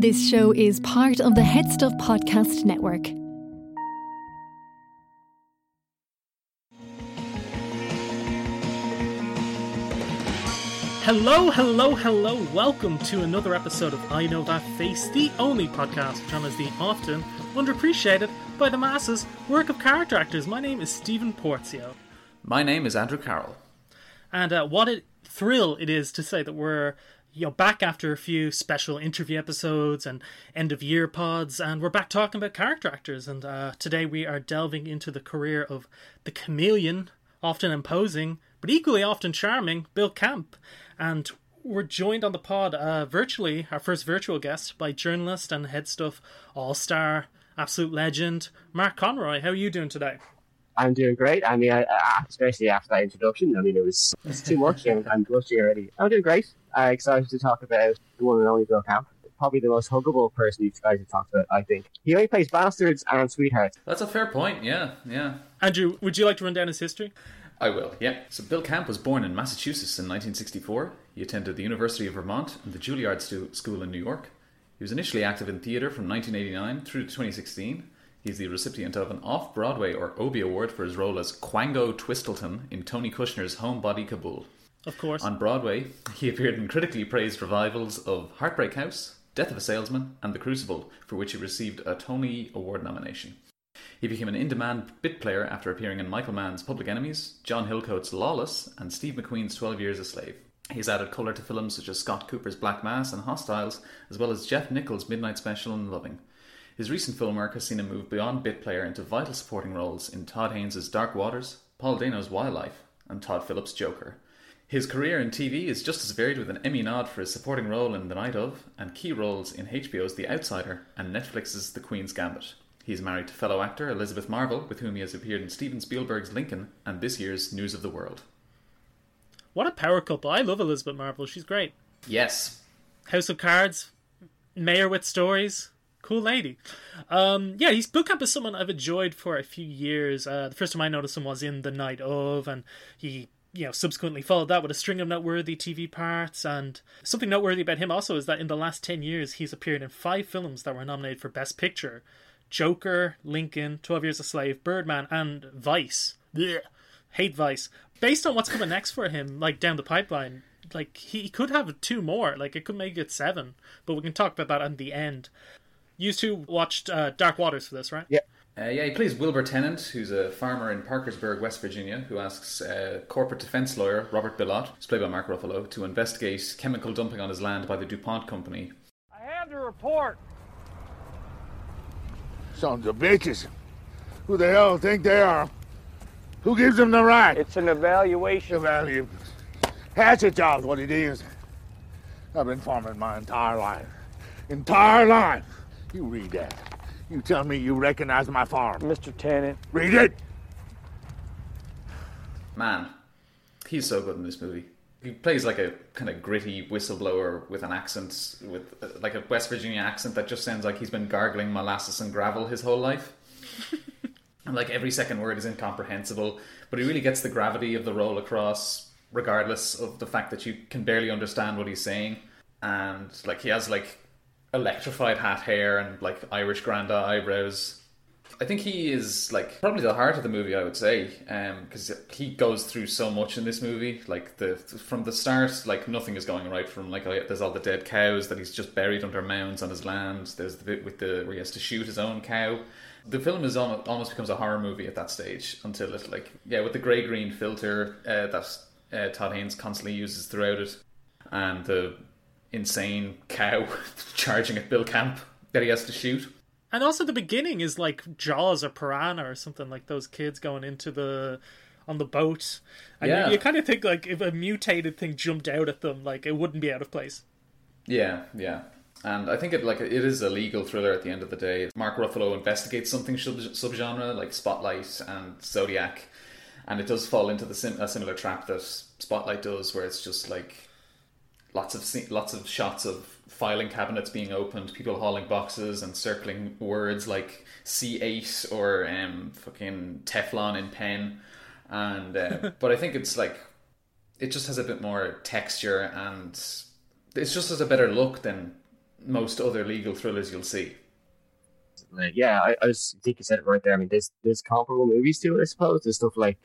This show is part of the Head Stuff Podcast Network. Hello, hello, hello. Welcome to another episode of I Know That Face, the only podcast which honors the often underappreciated by the masses work of character actors. My name is Stephen Porzio. My name is Andrew Carroll. And uh, what a thrill it is to say that we're you know back after a few special interview episodes and end of year pods and we're back talking about character actors and uh, today we are delving into the career of the chameleon often imposing but equally often charming bill camp and we're joined on the pod uh, virtually our first virtual guest by journalist and head stuff all-star absolute legend mark conroy how are you doing today I'm doing great. I mean, I, I, especially after that introduction. I mean, it was it's too much, and I'm blushing already. I'm doing great. I'm excited to talk about the one and only Bill Camp. Probably the most huggable person you guys have talked about. I think he only plays bastards and sweethearts. That's a fair point. Yeah, yeah. andrew would you like to run down his history I will. Yeah. So Bill Camp was born in Massachusetts in 1964. He attended the University of Vermont and the Juilliard Stu- School in New York. He was initially active in theatre from 1989 through to 2016. He's the recipient of an Off Broadway or Obie Award for his role as Quango Twistleton in Tony Kushner's Homebody Kabul. Of course On Broadway, he appeared in critically praised revivals of Heartbreak House, Death of a Salesman, and The Crucible, for which he received a Tony Award nomination. He became an in demand bit player after appearing in Michael Mann's Public Enemies, John Hillcoat's Lawless, and Steve McQueen's 12 Years a Slave. He's added colour to films such as Scott Cooper's Black Mass and Hostiles, as well as Jeff Nichols' Midnight Special and Loving. His recent film work has seen him move beyond bit player into vital supporting roles in Todd Haynes' Dark Waters, Paul Dano's Wildlife, and Todd Phillips' Joker. His career in TV is just as varied with an Emmy nod for his supporting role in The Night of, and key roles in HBO's The Outsider and Netflix's The Queen's Gambit. He's married to fellow actor Elizabeth Marvel, with whom he has appeared in Steven Spielberg's Lincoln and this year's News of the World. what a power couple i love elizabeth marvel she's great Yes, House of Cards, Mayor with Stories. Cool lady. Um, yeah, he's Bill Camp is someone I've enjoyed for a few years. Uh, the first time I noticed him was in The Night of, and he, you know, subsequently followed that with a string of noteworthy TV parts. And something noteworthy about him also is that in the last 10 years, he's appeared in five films that were nominated for Best Picture Joker, Lincoln, 12 Years a Slave, Birdman, and Vice. Blech. Hate Vice. Based on what's coming next for him, like down the pipeline, like he could have two more. Like it could make it seven, but we can talk about that at the end. You two watched uh, Dark Waters for this, right? Yeah. Uh, yeah, he plays Wilbur Tennant, who's a farmer in Parkersburg, West Virginia, who asks uh, corporate defense lawyer Robert Bilott, who's played by Mark Ruffalo, to investigate chemical dumping on his land by the DuPont company. I have the report. Sons of bitches. Who the hell think they are? Who gives them the right? It's an evaluation. the value. Hatchet job's what it is. I've been farming my entire life. Entire life. You read that. You tell me you recognize my farm. Mr. Tennant, Read it. Man, he's so good in this movie. He plays like a kind of gritty whistleblower with an accent, with uh, like a West Virginia accent that just sounds like he's been gargling molasses and gravel his whole life. and like every second word is incomprehensible, but he really gets the gravity of the role across, regardless of the fact that you can barely understand what he's saying. And like he has like electrified hat hair and like Irish granda eyebrows. I think he is like probably the heart of the movie. I would say, um, because he goes through so much in this movie. Like the from the start, like nothing is going right. From like there's all the dead cows that he's just buried under mounds on his land. There's the bit with the where he has to shoot his own cow. The film is almost, almost becomes a horror movie at that stage until it like yeah with the grey green filter uh, that uh, Todd Haynes constantly uses throughout it, and the insane cow charging at Bill Camp that he has to shoot. And also the beginning is like Jaws or Piranha or something like those kids going into the on the boat. And Yeah. you, you kind of think like if a mutated thing jumped out at them, like it wouldn't be out of place. Yeah, yeah. And I think it like it is a legal thriller at the end of the day. Mark Ruffalo investigates something sub- subgenre like Spotlight and Zodiac, and it does fall into the sim- a similar trap that Spotlight does, where it's just like lots of lots of shots of filing cabinets being opened, people hauling boxes and circling words like C8 or um, fucking Teflon in pen. And uh, but I think it's like it just has a bit more texture and it just has a better look than most other legal thrillers you'll see. Yeah, I, I was I think you said it right there. I mean, there's there's comparable movies to it, I suppose. There's stuff like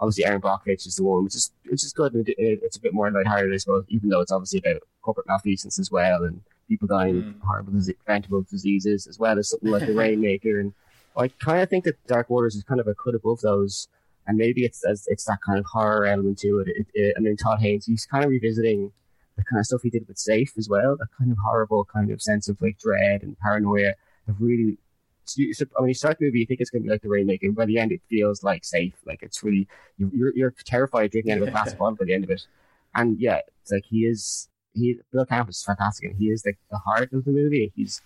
obviously Erin Brockovich is the one, which is which is good. And it, it's a bit more lighthearted, I suppose, even though it's obviously about corporate malfeasance as well and people dying Mm. of horrible preventable diseases, as well as something like The Rainmaker. And I kind of think that Dark Waters is kind of a cut above those, and maybe it's it's, it's that kind of horror element to it. It, it. I mean, Todd Haynes, he's kind of revisiting the kind of stuff he did with Safe as well. That kind of horrible kind of sense of like dread and paranoia have really. So you, I mean, you start the movie, you think it's going to be like the Rainmaker, and by the end, it feels like safe. Like it's really you- you're you're terrified drinking out of a glass of bottle by the end of it. And yeah, it's like he is he Bill Camp is fantastic, and he is like the heart of the movie. He's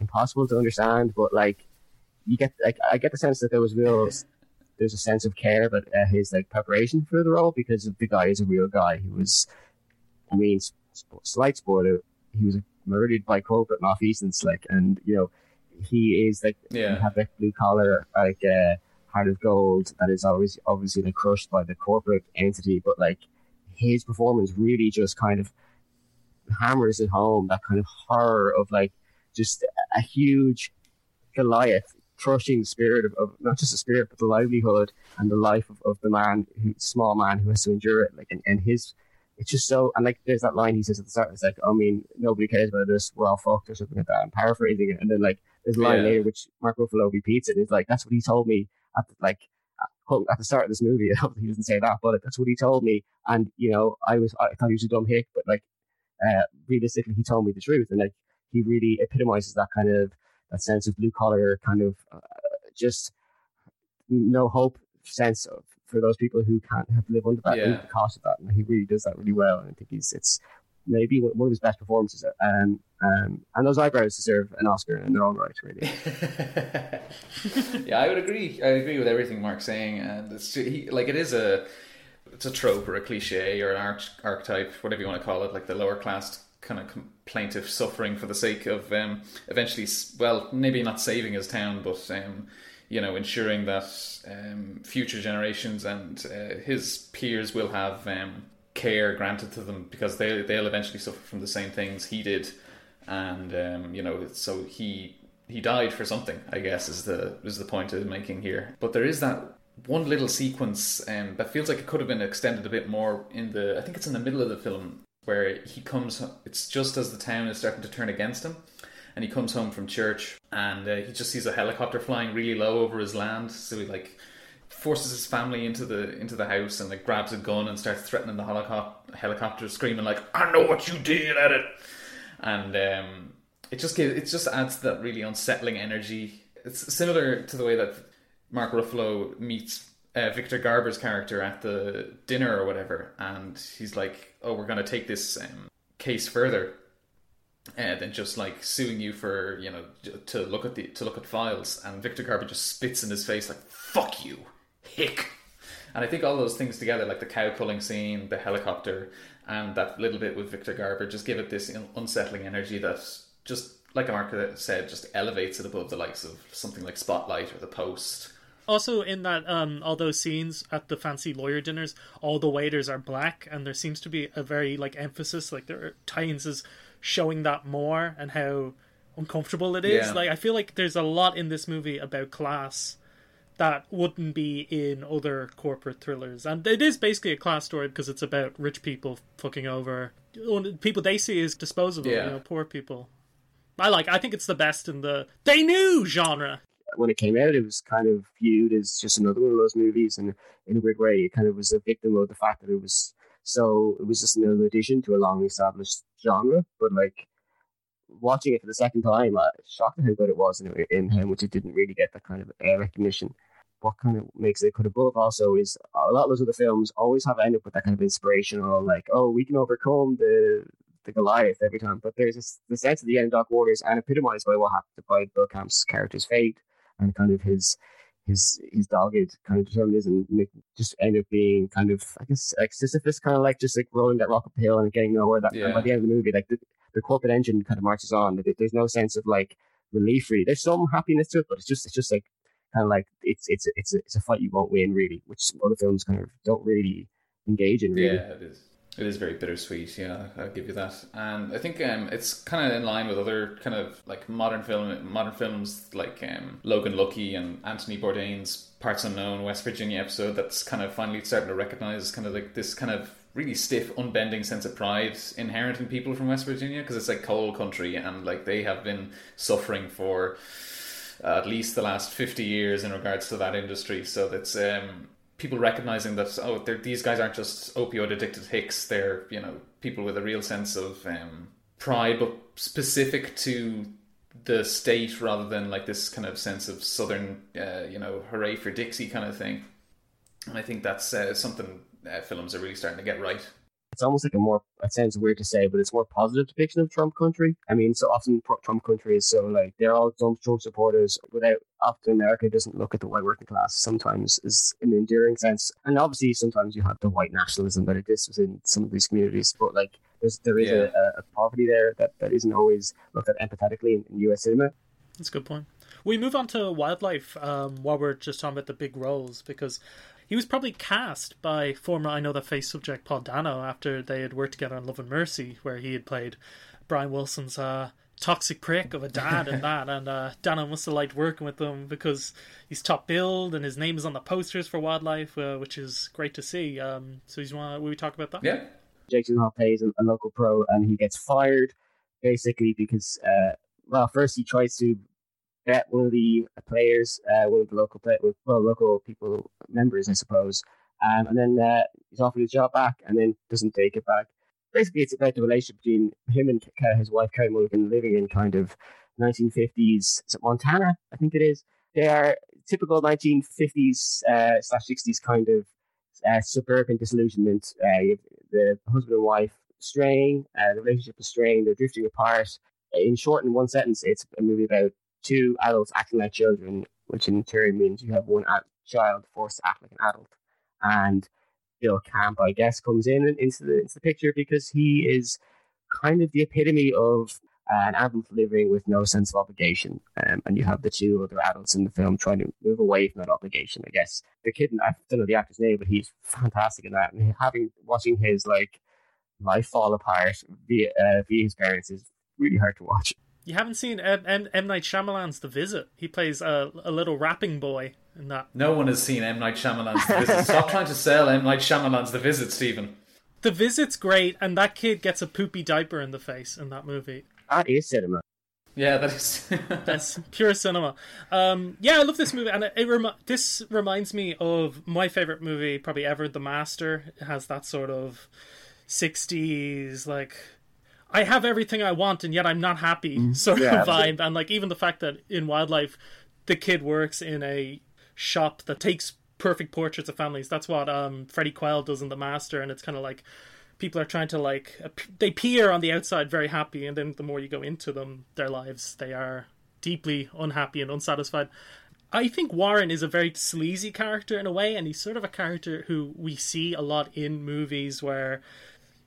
impossible to understand, but like you get like I get the sense that there was real there's a sense of care about uh, his like preparation for the role because the guy is a real guy. He was, I mean, sp- slight spoiler, he was murdered by corporate malfeasance, like, and you know, he is like Yeah. have like blue collar, like uh, heart of gold that is always obviously like crushed by the corporate entity, but like his performance really just kind of hammers it home that kind of horror of like just a huge Goliath crushing the spirit of, of not just the spirit but the livelihood and the life of, of the man who small man who has to endure it like and, and his it's just so and like there's that line he says at the start it's like I mean nobody cares about this we're all fucked or something like that I'm paraphrasing it and then like a line Yeah. later which Mark Ruffalo repeats it and it's like that's what he told me at the, like at- the start of this movie. He doesn't say that but that's what he told me. And you know I was I thought he was a dumb hick but like uh, realistically he told me the truth. And like he really epitomizes that kind of that sense of blue collar kind of uh, just no hope sense of for those people who can't have live under that Yeah. the cost of that. And he really does that really well. And I think he's it's maybe one of his best performances um, um, and those eyebrows deserve an Oscar in their own right really yeah, I would agree. I agree with everything Mark's saying, and it's he, like it is a it's a trope or a cliche or an arch, archetype, whatever you want to call it, like the lower class kind of plaintiff suffering for the sake of um, eventually, well, maybe not saving his town, but um, you know, ensuring that um, future generations and uh, his peers will have um, care granted to them because they they'll eventually suffer from the same things he did, and um, you know, so he he died for something. I guess is the is the point I'm making here. But there is that one little sequence um, that feels like it could have been extended a bit more in the. I think it's in the middle of the film where he comes. It's just as the town is starting to turn against him, and he comes home from church and uh, he just sees a helicopter flying really low over his land. So he like forces his family into the into the house and like grabs a gun and starts threatening the helicopter, helicopter screaming like "I know what you did at it," and um, it just gives it just adds that really unsettling energy. It's similar to the way that Mark Ruffalo meets uh, Victor Garber's character at the dinner or whatever, and he's like, "Oh, we're going to take this um, case further." uh, than just like suing you for you know to look at the to look at files and Victor Garber just spits in his face like fuck you hick and I think all those things together like the cow culling scene the helicopter and that little bit with Victor Garber just give it this unsettling energy that just like Mark said just elevates it above the likes of something like Spotlight or The Post Also, in that um, all those scenes at the fancy lawyer dinners, all the waiters are black, and there seems to be a very like emphasis, like there are Haynes is showing that more and how uncomfortable it is. Yeah. Like I feel like there's a lot in this movie about class that wouldn't be in other corporate thrillers, and it is basically a class story because it's about rich people fucking over people they see as disposable, Yeah. you know, poor people. I like. I think it's the best in the they knew genre. when it came out, it was kind of viewed as just another one of those movies, and in a weird way, it kind of was a victim of the fact that it was so. It was just another addition to a long-established genre. But like watching it for the second time, I was shocked at how good it was in, in how much it didn't really get that kind of uh, recognition. What kind of makes it cut above also is a lot of those other films always have end up with that kind of inspirational, like, oh, we can overcome the the Goliath every time. But there's this, the sense at the end of Dark Waters and epitomized by what happened to by Bill Camp's character's fate and kind of his his his dogged kind of determinism just end up being kind of I guess like Sisyphus kind of like just like rolling that rock uphill and getting nowhere that and by the end of the movie like the, the corporate engine kind of marches on there's no sense of like relief really there's some happiness to it but it's just it's just like kind of like it's it's it's a, it's a fight you won't win really which other films kind of don't really engage in really yeah it is It is very bittersweet, yeah, I'll give you that. And I think um, it's kind of in line with other kind of like modern film, modern films like um, Logan Lucky and Anthony Bourdain's Parts Unknown West Virginia episode. That's kind of finally starting to recognize kind of like this kind of really stiff, unbending sense of pride inherent in people from West Virginia because it's like coal country and like they have been suffering for uh, at least the last 50 years in regards to that industry. So that's um, people recognizing that oh these guys aren't just opioid addicted hicks they're you know people with a real sense of um, pride but specific to the state rather than like this kind of sense of southern uh, you know hooray for dixie kind of thing and i think that's uh, something uh, films are really starting to get right it's almost like a more it sounds weird to say but it's more positive depiction of trump country i mean so often trump country is so like they're all trump, trump supporters without often america doesn't look at the white working class sometimes is in an enduring sense and obviously sometimes you have the white nationalism that exists within some of these communities but like there's there is Yeah. a, a poverty there that, that isn't always looked at empathetically in, in us cinema That's a good point. We move on to wildlife um, while we're just talking about the big roles because he was probably cast by former I Know That Face subject Paul Dano after they had worked together on Love and Mercy, where he had played Brian Wilson's uh, toxic prick of a dad and that. And uh, Dano must have liked working with him because he's top billed and his name is on the posters for wildlife, uh, which is great to see. Um, so, he's want will we talk about that? yeah Jake Gyllenhaal plays a, a local pro, and he gets fired basically because, uh, well, first he tries to bet one of the players, uh, one of the local play, well, local people members, I suppose, um, and then uh, he's offered his job back, and then doesn't take it back. Basically, it's about the relationship between him and uh, his wife Carey Mulligan, living in kind of 1950s is it Montana, I think it is. They are typical 1950s uh, slash 60s kind of uh, suburban disillusionment. Uh, the husband and wife straying, uh, the relationship is straying, they're drifting apart. In short, in one sentence, it's a movie about two adults acting like children, which in turn means you have one ad- child forced to act like an adult. And Bill Camp, I guess, comes in and into the into the picture because he is kind of the epitome of uh, an adult living with no sense of obligation. Um, and you have the two other adults in the film trying to move away from that obligation, I guess. The kid, I don't know the actor's name, but he's fantastic in that. And having, watching his, like, life fall apart via, uh, via his parents is really hard to watch. You haven't seen M. M-, M. Night Shyamalan's The Visit. He plays a, a little rapping boy in that. no one has seen M Night Shyamalan's The Visit stop trying to sell M Night Shyamalan's The Visit Stephen The Visit's great, and that kid gets a poopy diaper in the face in that movie. That is cinema. yeah that is That's pure cinema. Um, yeah, I love this movie, and it, it remi- this reminds me of my favorite movie probably ever, The Master. It has that sort of '60s like. I have everything I want, and yet I'm not happy. Sort Yeah. of vibe, and like even the fact that in wildlife, the kid works in a shop that takes perfect portraits of families. That's what um, Freddie Quell does in The Master, and it's kind of like people are trying to like they appear on the outside very happy, and then the more you go into them, their lives, they are deeply unhappy and unsatisfied. I think Warren is a very sleazy character in a way, and he's sort of a character who we see a lot in movies where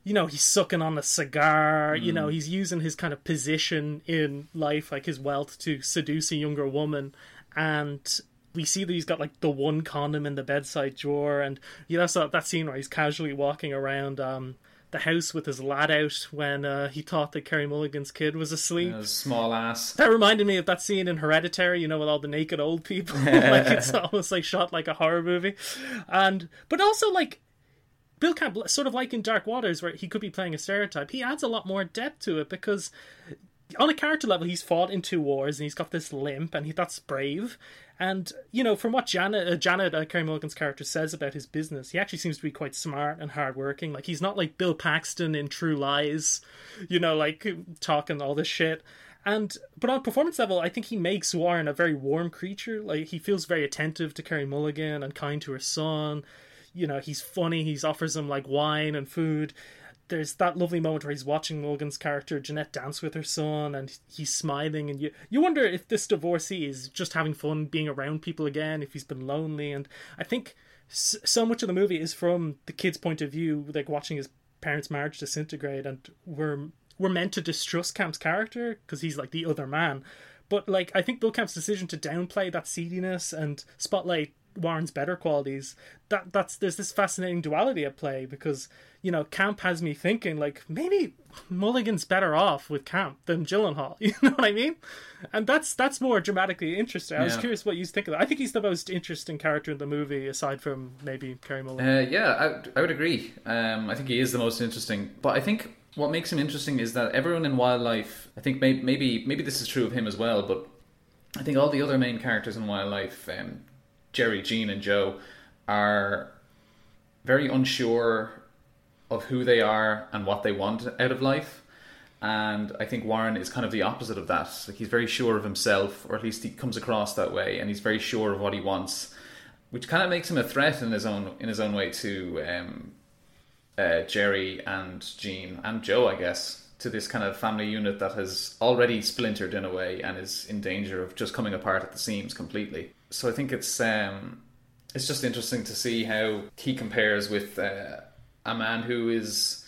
you know he's sucking on a cigar you know he's using his kind of position in life like his wealth to seduce a younger woman. And we see that he's got like the one condom in the bedside drawer. And you know that's that, that scene where he's casually walking around um the house with his lad out when uh, he thought that Carey Mulligan's kid was asleep. small ass. That reminded me of that scene in Hereditary, you know, with all the naked old people. like it's almost like shot like a horror movie, and but also like Bill Camp, sort of like in Dark Waters, where he could be playing a stereotype. He adds a lot more depth to it because on a character level, he's fought in two wars and he's got this limp, and he that's brave. And you know, from what Janet, uh, Janet, uh, Carey Mulligan's character says about his business, he actually seems to be quite smart and hardworking. Like he's not like Bill Paxton in True Lies, you know, like talking all this shit. And but on performance level, I think he makes Warren a very warm creature. Like he feels very attentive to Carey Mulligan and kind to her son. You know, he's funny. He offers him like wine and food. There's that lovely moment where he's watching Mulligan's character Jeanette dance with her son, and he's smiling, and you you wonder if this divorcee is just having fun being around people again, if he's been lonely. And I think so much of the movie is from the kid's point of view, like watching his parents' marriage disintegrate, and we're we're meant to distrust Camp's character because he's like the other man. But like I think Bill Camp's decision to downplay that seediness and spotlight Warren's better qualities. That that's there's this fascinating duality at play because you know Camp has me thinking like maybe Mulligan's better off with Camp than Gyllenhaal. You know what I mean? And that's that's more dramatically interesting. I was Yeah. curious what you think of that. I think he's the most interesting character in the movie aside from maybe Carey Mulligan. Uh, yeah, I, I would agree. Um, I think he is the most interesting. But I think what makes him interesting is that everyone in Wildlife, I think may, maybe maybe this is true of him as well, but I think all the other main characters in Wildlife, um, Jerry, Jean, and Joe, are very unsure of who they are and what they want out of life. And I think Warren is kind of the opposite of that. Like he's very sure of himself, or at least he comes across that way, and he's very sure of what he wants, which kind of makes him a threat in his own in his own way to um, uh, Jerry and Jean and Joe, I guess, to this kind of family unit that has already splintered in a way and is in danger of just coming apart at the seams completely. So I think it's um, it's just interesting to see how he compares with uh, a man who is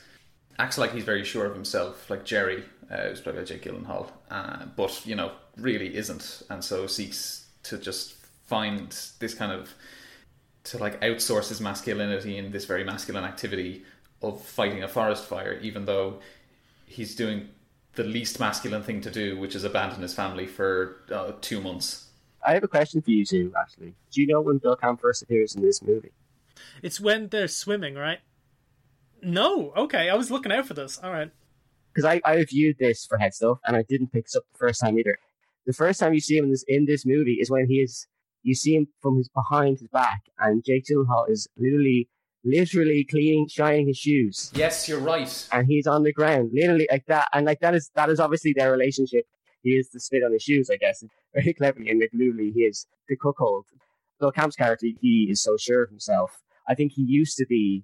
acts like he's very sure of himself, like Jerry, uh, who's played by Jake Gyllenhaal, uh, but you know really isn't, and so seeks to just find this kind of to like outsource his masculinity in this very masculine activity of fighting a forest fire, even though he's doing the least masculine thing to do, which is abandon his family for uh, two months. I have a question for you two, actually. Do you know when Bill Camp first appears in this movie? It's when they're swimming, right? No, okay. I was looking out for this. All right. Because I, I reviewed this for Head Stuff, and I didn't pick this up the first time either. The first time you see him in this in this movie is when he is you see him from his behind his back, and Jake Gyllenhaal is literally literally cleaning shining his shoes, Yes, you're right. and he's on the ground, literally like that, and like that is that is obviously their relationship. He is the spit on his shoes, I guess, very cleverly, and like literally he is the cuckold. Bill Camp's character, he is so sure of himself. I think he used to be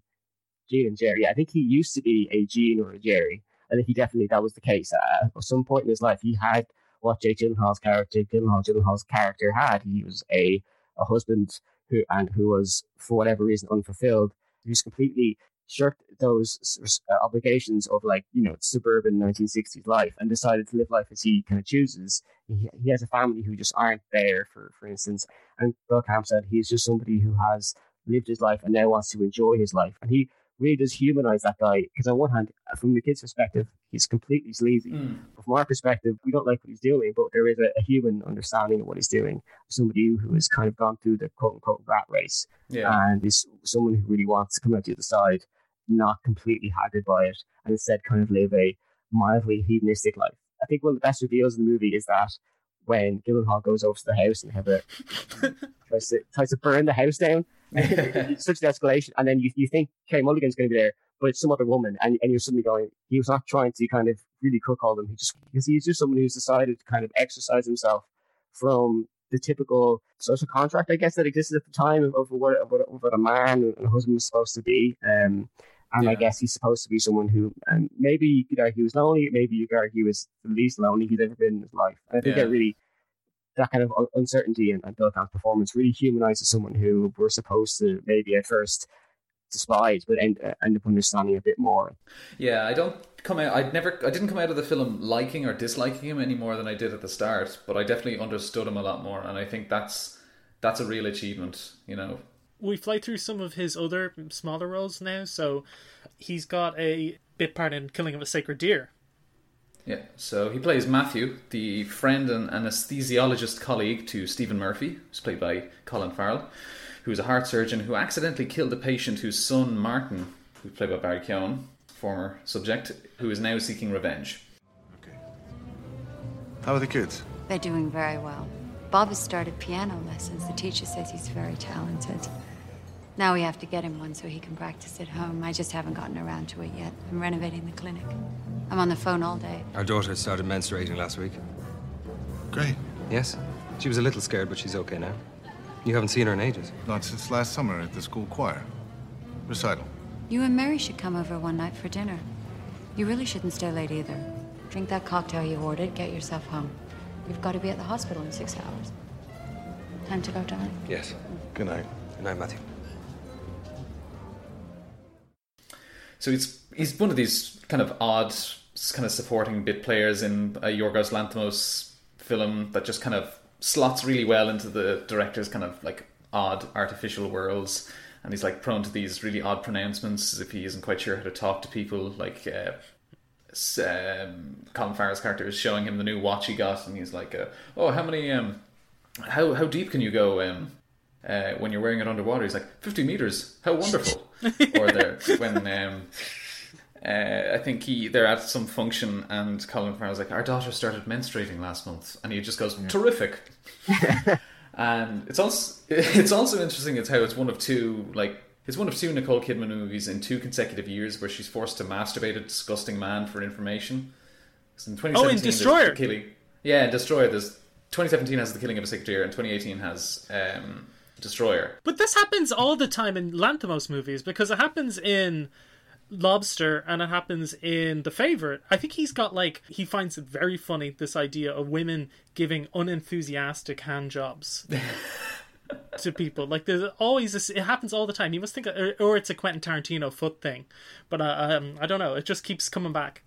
Gene and Jerry. I think he used to be a Gene or a Jerry. I think he definitely that was the case. Uh, at some point in his life, he had what Jake Gyllenhaal's character, Gyllenhaal Gyllenhaal's character had. He was a a husband who and who was for whatever reason unfulfilled. He was completely shirked those uh, obligations of like you know suburban 1960s life and decided to live life as he kind of chooses. He, he has a family who just aren't there, for for instance. And Bill Camp said he's just somebody who has lived his life and now wants to enjoy his life. And he really does humanize that guy because on one hand, from the kid's perspective, he's completely sleazy. Mm. But from our perspective, we don't like what he's doing, but there is a, a human understanding of what he's doing. Somebody who has kind of gone through the quote unquote rat race Yeah. and is someone who really wants to come out the other side, not completely haggard by it, and instead kind of live a mildly hedonistic life. I think one of the best reveals in the movie is that when Gyllenhaal goes over to the house and have a tries to tries to burn the house down. such an escalation, and then you, you think Carey Mulligan's going to be there, but it's some other woman, and, and you're suddenly going, he was not trying to kind of really cook all them. He just because he's just someone who's decided to kind of exercise himself from the typical social contract, I guess, that existed at the time of, of, what, of, what, of what a man and a husband was supposed to be. Um, and I guess he's supposed to be someone who, um, maybe you could argue is lonely, maybe you could argue is the least lonely he's ever been in his life. And I think Yeah. that really, that kind of uncertainty and, and Bill Camp's performance really humanizes someone who we're supposed to maybe at first despise, but end, uh, end up understanding a bit more. Yeah, I don't come out. I'd never. I didn't come out of the film liking or disliking him any more than I did at the start. But I definitely understood him a lot more, and I think that's that's a real achievement. You know. We fly through some of his other smaller roles now. So he's got a bit part in Killing of a Sacred Deer. Yeah. So he plays Matthew, the friend and anesthesiologist colleague to Stephen Murphy, who's played by Colin Farrell, who is a heart surgeon who accidentally killed a patient whose son Martin, who's played by Barry Keoghan, former subject, who is now seeking revenge. Okay. How are the kids? They're doing very well. Bob has started piano lessons. The teacher says he's very talented. Now we have to get him one so he can practice at home. I just haven't gotten around to it yet. I'm renovating the clinic. I'm on the phone all day. Our daughter started menstruating last week. Great. Yes. She was a little scared, but she's okay now. You haven't seen her in ages. Not since last summer at the school choir. Recital. You and Mary should come over one night for dinner. You really shouldn't stay late either. Drink that cocktail you ordered, get yourself home. You've got to be at the hospital in six hours. Time to go, darling. Yes. Good night. Good night, Matthew. So he's he's one of these kind of odd, kind of supporting bit players in a Yorgos Lanthimos film that just kind of slots really well into the director's kind of like odd artificial worlds, and he's like prone to these really odd pronouncements as if he isn't quite sure how to talk to people. Like uh, s- um, Colin Farrell's character is showing him the new watch he got, and he's like, uh, "Oh, how many? Um, how how deep can you go um, uh, when you're wearing it underwater?" He's like, 50 meters. How wonderful!" or there when. Um, uh, I think he they're at some function and Colin Farrell's like, Our daughter started menstruating last month and he just goes, Terrific. and it's also it's also interesting it's how it's one of two like it's one of two Nicole Kidman movies in two consecutive years where she's forced to masturbate a disgusting man for information. in Oh, in Destroyer. killing. Yeah, in Destroyer. There's 2017 has the killing of a sacred deer and 2018 has um, Destroyer. But this happens all the time in Lanthimos movies because it happens in Lobster and it happens in The Favorite. I think he's got like he finds it very funny this idea of women giving unenthusiastic hand jobs to people. Like there's always this. It happens all the time. You must think, or, or it's a Quentin Tarantino foot thing. But uh, um, I don't know. It just keeps coming back.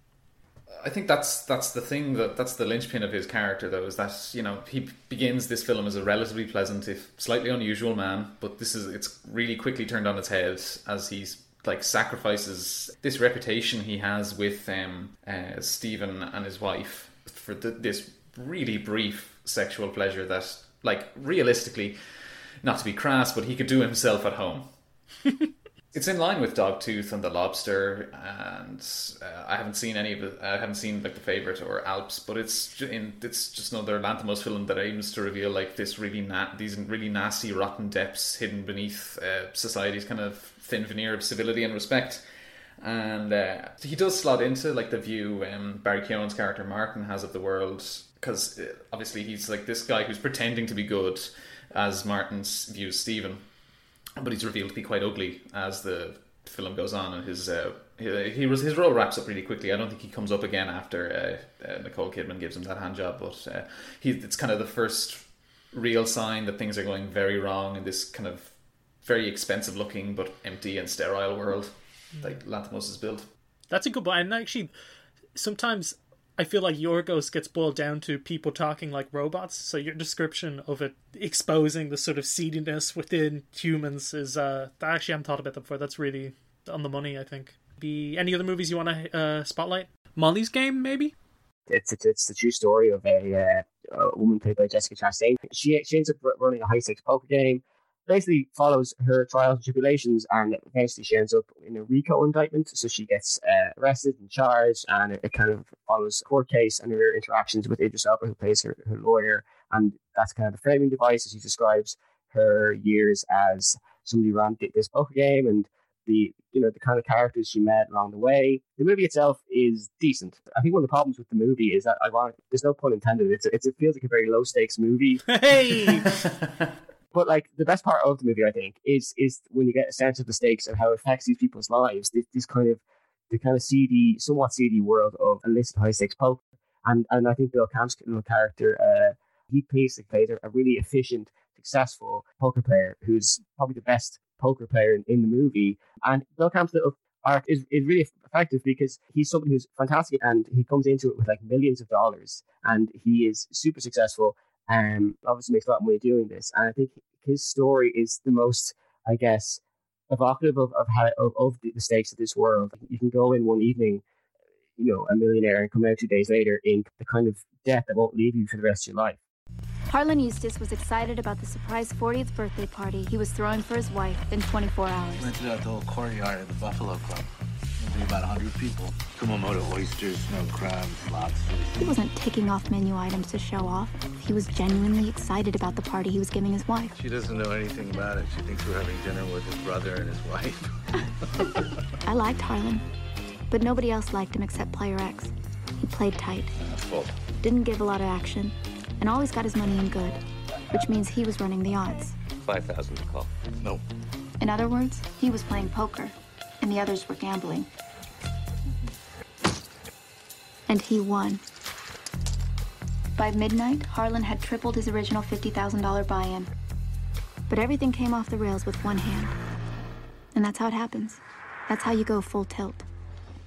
I think that's that's the thing that that's the linchpin of his character though is that you know he begins this film as a relatively pleasant if slightly unusual man but this is it's really quickly turned on its head as he's like sacrifices this reputation he has with um, uh, Stephen and his wife for th- this really brief sexual pleasure that like realistically not to be crass but he could do himself at home it's in line with Dogtooth and The Lobster, and uh, I haven't seen any of it. I haven't seen like The Favorite or Alps, but it's in it's just another Lanthimos film that aims to reveal like this really na- these really nasty, rotten depths hidden beneath uh, society's kind of thin veneer of civility and respect. And uh, he does slot into like the view um, Barry Keoghan's character Martin has of the world, because uh, obviously he's like this guy who's pretending to be good, as Martin's views Stephen but he's revealed to be quite ugly as the film goes on, and his uh, he, he was his role wraps up really quickly. I don't think he comes up again after uh, uh, Nicole Kidman gives him that hand job, but uh, he it's kind of the first real sign that things are going very wrong in this kind of very expensive looking but empty and sterile world like Lanthimos has built. That's a good point. And actually, sometimes I feel like Yorgos gets boiled down to people talking like robots. So your description of it exposing the sort of seediness within humans is uh I actually haven't thought about that before. That's really on the money, I think. Be any other movies you want to uh, spotlight? Molly's Game, maybe. It's it's, it's the true story of a, uh, a woman played by Jessica Chastain. She she ends up running a high stakes poker game. Basically follows her trials and tribulations, and eventually she ends up in a RICO indictment. So she gets uh, arrested and charged, and it, it kind of follows a court case and her interactions with Idris Elba, who plays her, her lawyer, and that's kind of the framing device as she describes her years as somebody who ran this poker game and the you know the kind of characters she met along the way. The movie itself is decent. I think one of the problems with the movie is that ironic. There's no pun intended. It's, it's it feels like a very low stakes movie. Hey, But like the best part of the movie, I think, is is when you get a sense of the stakes and how it affects these people's lives. This, this kind of the kind of seedy, somewhat seedy world of illicit high stakes poker. And and I think Bill Camp's little character, uh, he plays a, a really efficient, successful poker player who's probably the best poker player in, in the movie. And Bill Camp's little arc is, is really effective because he's somebody who's fantastic and he comes into it with like millions of dollars and he is super successful um, obviously makes a lot of money doing this. And I think his story is the most, I guess, evocative of, of how of, of the stakes of this world. You can go in one evening, you know, a millionaire and come out two days later in the kind of debt that won't leave you for the rest of your life. Harlan Eustace was excited about the surprise 40th birthday party he was throwing for his wife in 24 hours. Rented out the whole courtyard of the Buffalo Club. There'll be about 100 people. Kumamoto oysters, smoked crabs, lobsters. He wasn't ticking off menu items to show off. He was genuinely excited about the party he was giving his wife. She doesn't know anything about it. She thinks we're having dinner with his brother and his wife. I liked Harlan, but nobody else liked him except Player X. He played tight, Well, didn't give a lot of action, and always got his money in good, which means he was running the odds. 5,000 to call. No. In other words, he was playing poker, and the others were gambling. And he won. By midnight, Harlan had tripled his original $50,000 buy in. But everything came off the rails with one hand. And that's how it happens. That's how you go full tilt.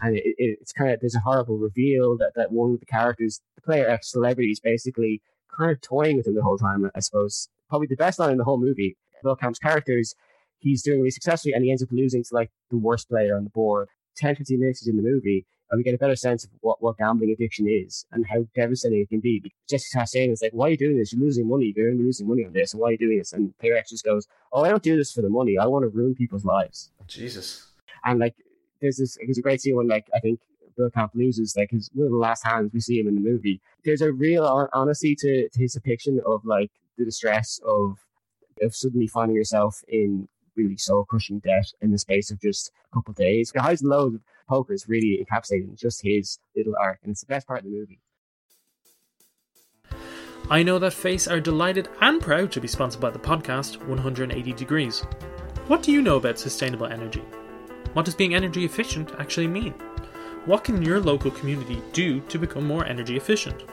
and it, it, it's kind of there's a horrible reveal that, that one of the characters, the player X celebrity, is basically kind of toying with him the whole time. I suppose probably the best line in the whole movie. Bill Camp's characters, he's doing really successfully and he ends up losing to like the worst player on the board. 10, 15 minutes in the movie, and we get a better sense of what, what gambling addiction is and how devastating it can be. Jessica Chastain is like, why are you doing this? You're losing money. You're going to be losing money on this. And why are you doing this? And Player X just goes, oh, I don't do this for the money. I want to ruin people's lives. Jesus. And like, there's this, there's a great scene when like, I think Bill Camp loses, like his one of the last hands we see him in the movie. There's a real honesty to, to his depiction of like the distress of of suddenly finding yourself in really soul crushing debt in the space of just a couple of days. The highs and lows of poker is really encapsulating just his little arc, and it's the best part of the movie. I Know That Face are delighted and proud to be sponsored by the podcast 180 Degrees. What do you know about sustainable energy? What does being energy efficient actually mean? What can your local community do to become more energy efficient?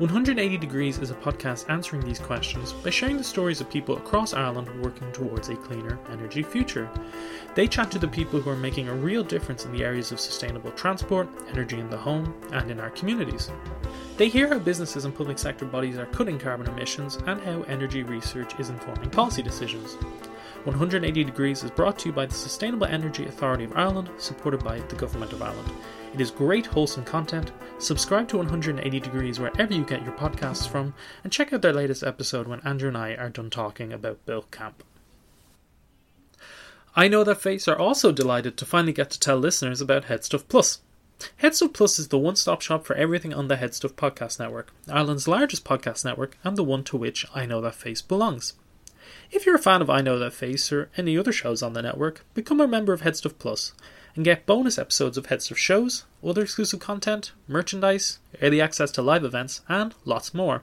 180 Degrees is a podcast answering these questions by sharing the stories of people across Ireland working towards a cleaner energy future. They chat to the people who are making a real difference in the areas of sustainable transport, energy in the home, and in our communities. They hear how businesses and public sector bodies are cutting carbon emissions and how energy research is informing policy decisions. 180 Degrees is brought to you by the Sustainable Energy Authority of Ireland, supported by the Government of Ireland. It is great, wholesome content. Subscribe to 180 Degrees wherever you get your podcasts from, and check out their latest episode when Andrew and I are done talking about Bill Camp. I Know That Face are also delighted to finally get to tell listeners about Headstuff Plus. Headstuff Plus is the one stop shop for everything on the Headstuff Podcast Network, Ireland's largest podcast network, and the one to which I Know That Face belongs. If you're a fan of I Know That Face or any other shows on the network, become a member of Headstuff Plus and get bonus episodes of Headstuff shows, other exclusive content, merchandise, early access to live events, and lots more.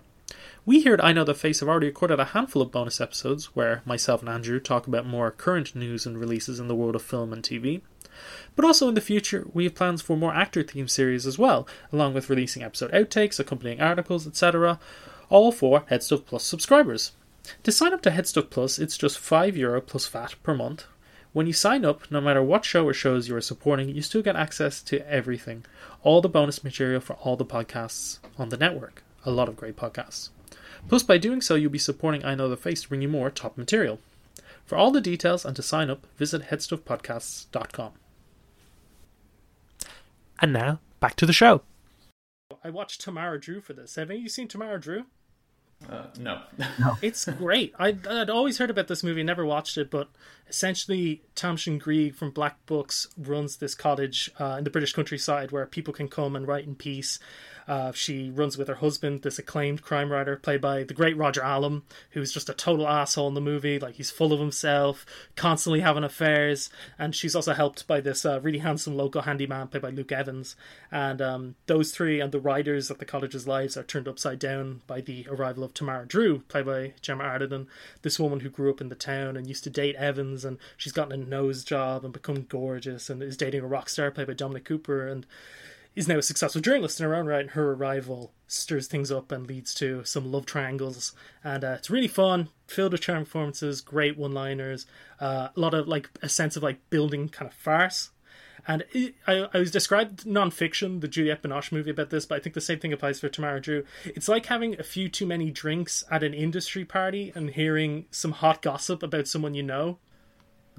We here at I Know That Face have already recorded a handful of bonus episodes where myself and Andrew talk about more current news and releases in the world of film and TV. But also in the future, we have plans for more actor themed series as well, along with releasing episode outtakes, accompanying articles, etc., all for Headstuff Plus subscribers. To sign up to Headstuff Plus, it's just €5 Euro plus VAT per month, when you sign up, no matter what show or shows you are supporting, you still get access to everything. All the bonus material for all the podcasts on the network. A lot of great podcasts. Plus, by doing so, you'll be supporting I Know the Face to bring you more top material. For all the details and to sign up, visit headstuffpodcasts.com. And now, back to the show. I watched Tamara Drewe for this. Have you seen Tamara Drewe? Uh, no. no. it's great. I'd, I'd always heard about this movie, never watched it, but essentially, Tamsin Greig from Black Books runs this cottage uh, in the British countryside where people can come and write in peace. Uh, she runs with her husband, this acclaimed crime writer played by the great Roger Allam, who's just a total asshole in the movie. Like he's full of himself, constantly having affairs, and she's also helped by this uh, really handsome local handyman played by Luke Evans. And um, those three and the writers of the college's lives are turned upside down by the arrival of Tamara Drewe, played by Gemma Arterton, this woman who grew up in the town and used to date Evans, and she's gotten a nose job and become gorgeous, and is dating a rock star played by Dominic Cooper, and is now a successful journalist in her own right, and her arrival stirs things up and leads to some love triangles. And uh, it's really fun, filled with charm performances, great one liners, uh, a lot of like a sense of like building kind of farce. And it, I, I was described non-fiction, the Juliette Binoche movie about this, but I think the same thing applies for Tamara Drewe. It's like having a few too many drinks at an industry party and hearing some hot gossip about someone you know.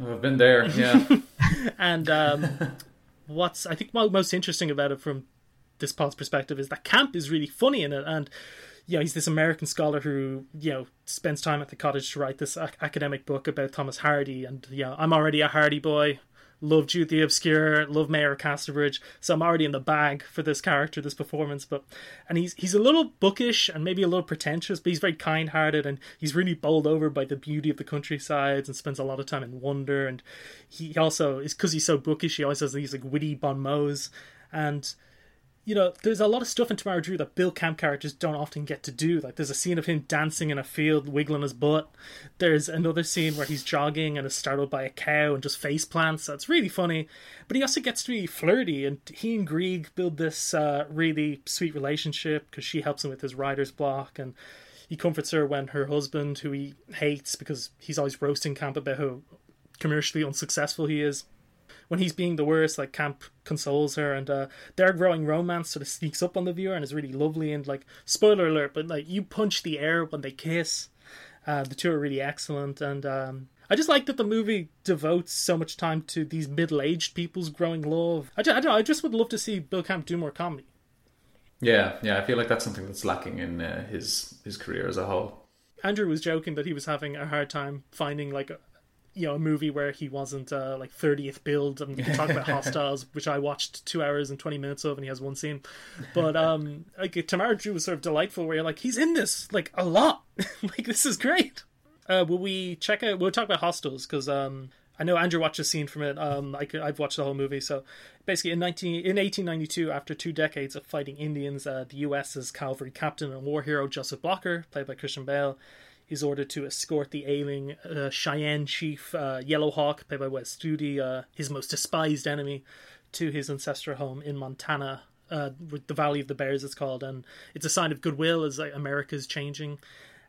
Oh, I've been there, yeah. and um, what's I think most interesting about it from this pod's perspective is that Camp is really funny in it, and you know he's this American scholar who you know spends time at the cottage to write this ac- academic book about Thomas Hardy, and you know I'm already a Hardy boy love Jude the Obscure, love Mayor Casterbridge, so I'm already in the bag for this character, this performance. But and he's he's a little bookish and maybe a little pretentious, but he's very kind hearted and he's really bowled over by the beauty of the countryside and spends a lot of time in wonder. And he also is because he's so bookish, he always has these like witty bon mots and you know, there's a lot of stuff in Tamara Drewe that Bill Camp characters don't often get to do. Like, there's a scene of him dancing in a field, wiggling his butt. There's another scene where he's jogging and is startled by a cow and just face plants. That's really funny. But he also gets to be flirty, and he and Greig build this uh, really sweet relationship because she helps him with his writer's block, and he comforts her when her husband, who he hates because he's always roasting Camp about how commercially unsuccessful he is, when he's being the worst, like Camp consoles her, and uh, their growing romance sort of sneaks up on the viewer and is really lovely. And like, spoiler alert, but like you punch the air when they kiss, Uh, the two are really excellent, and um, I just like that the movie devotes so much time to these middle-aged people's growing love. I, just, I don't know. I just would love to see Bill Camp do more comedy. Yeah, yeah, I feel like that's something that's lacking in uh, his his career as a whole. Andrew was joking that he was having a hard time finding like a you know a movie where he wasn't uh, like 30th build and talk about hostiles which i watched two hours and 20 minutes of and he has one scene but um like tamara drewe was sort of delightful where you're like he's in this like a lot like this is great uh will we check out we'll talk about Hostiles because um I know Andrew watched a scene from it. Um, I have watched the whole movie. So basically, in nineteen in eighteen ninety two, after two decades of fighting Indians, uh, the U.S.'s cavalry captain and war hero Joseph Blocker, played by Christian Bale, is ordered to escort the ailing uh, Cheyenne chief uh, Yellow Hawk, played by Wes Studi, uh, his most despised enemy, to his ancestral home in Montana. Uh, the Valley of the Bears, it's called, and it's a sign of goodwill as like, America's changing.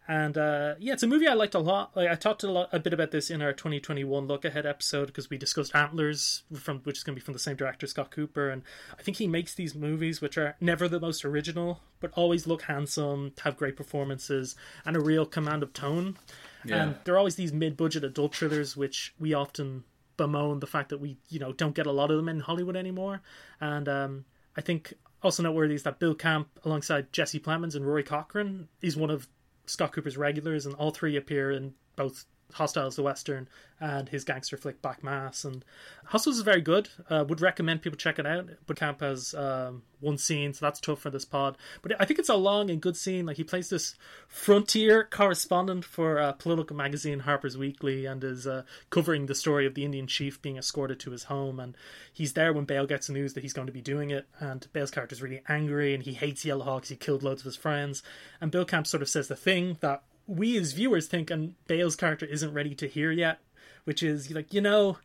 And uh, yeah, it's a movie I liked a lot. Like, I talked a, lot, a bit about this in our 2021 look ahead episode because we discussed Antlers, from which is going to be from the same director Scott Cooper, and I think he makes these movies which are never the most original, but always look handsome, have great performances, and a real command of tone. Yeah. And they're always these mid-budget adult thrillers, which we often bemoan the fact that we, you know, don't get a lot of them in Hollywood anymore. And um, I think also noteworthy is that Bill Camp, alongside Jesse Plemons and Rory Cochrane, is one of Scott Cooper's regulars, and all three appear in both Hostiles the Western and his gangster flick Black Mass. And Hostiles is very good. Uh, would recommend people check it out. But Camp has um, one scene, so that's tough for this pod. But I think it's a long and good scene. Like he plays this frontier correspondent for a political magazine Harper's Weekly and is uh, covering the story of the Indian chief being escorted to his home. And he's there when Bale gets the news that he's going to be doing it. And Bale's character is really angry and he hates Yellow Hawks. He killed loads of his friends. And Bill Camp sort of says the thing that we as viewers think and Bale's character isn't ready to hear yet, which is like, you know,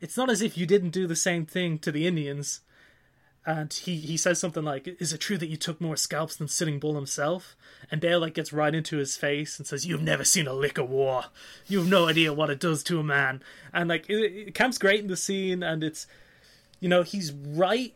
it's not as if you didn't do the same thing to the Indians. And he, he says something like, Is it true that you took more scalps than Sitting Bull himself? And Bale like gets right into his face and says, You've never seen a lick of war. You have no idea what it does to a man. And like it, it, Camp's great in the scene and it's you know, he's right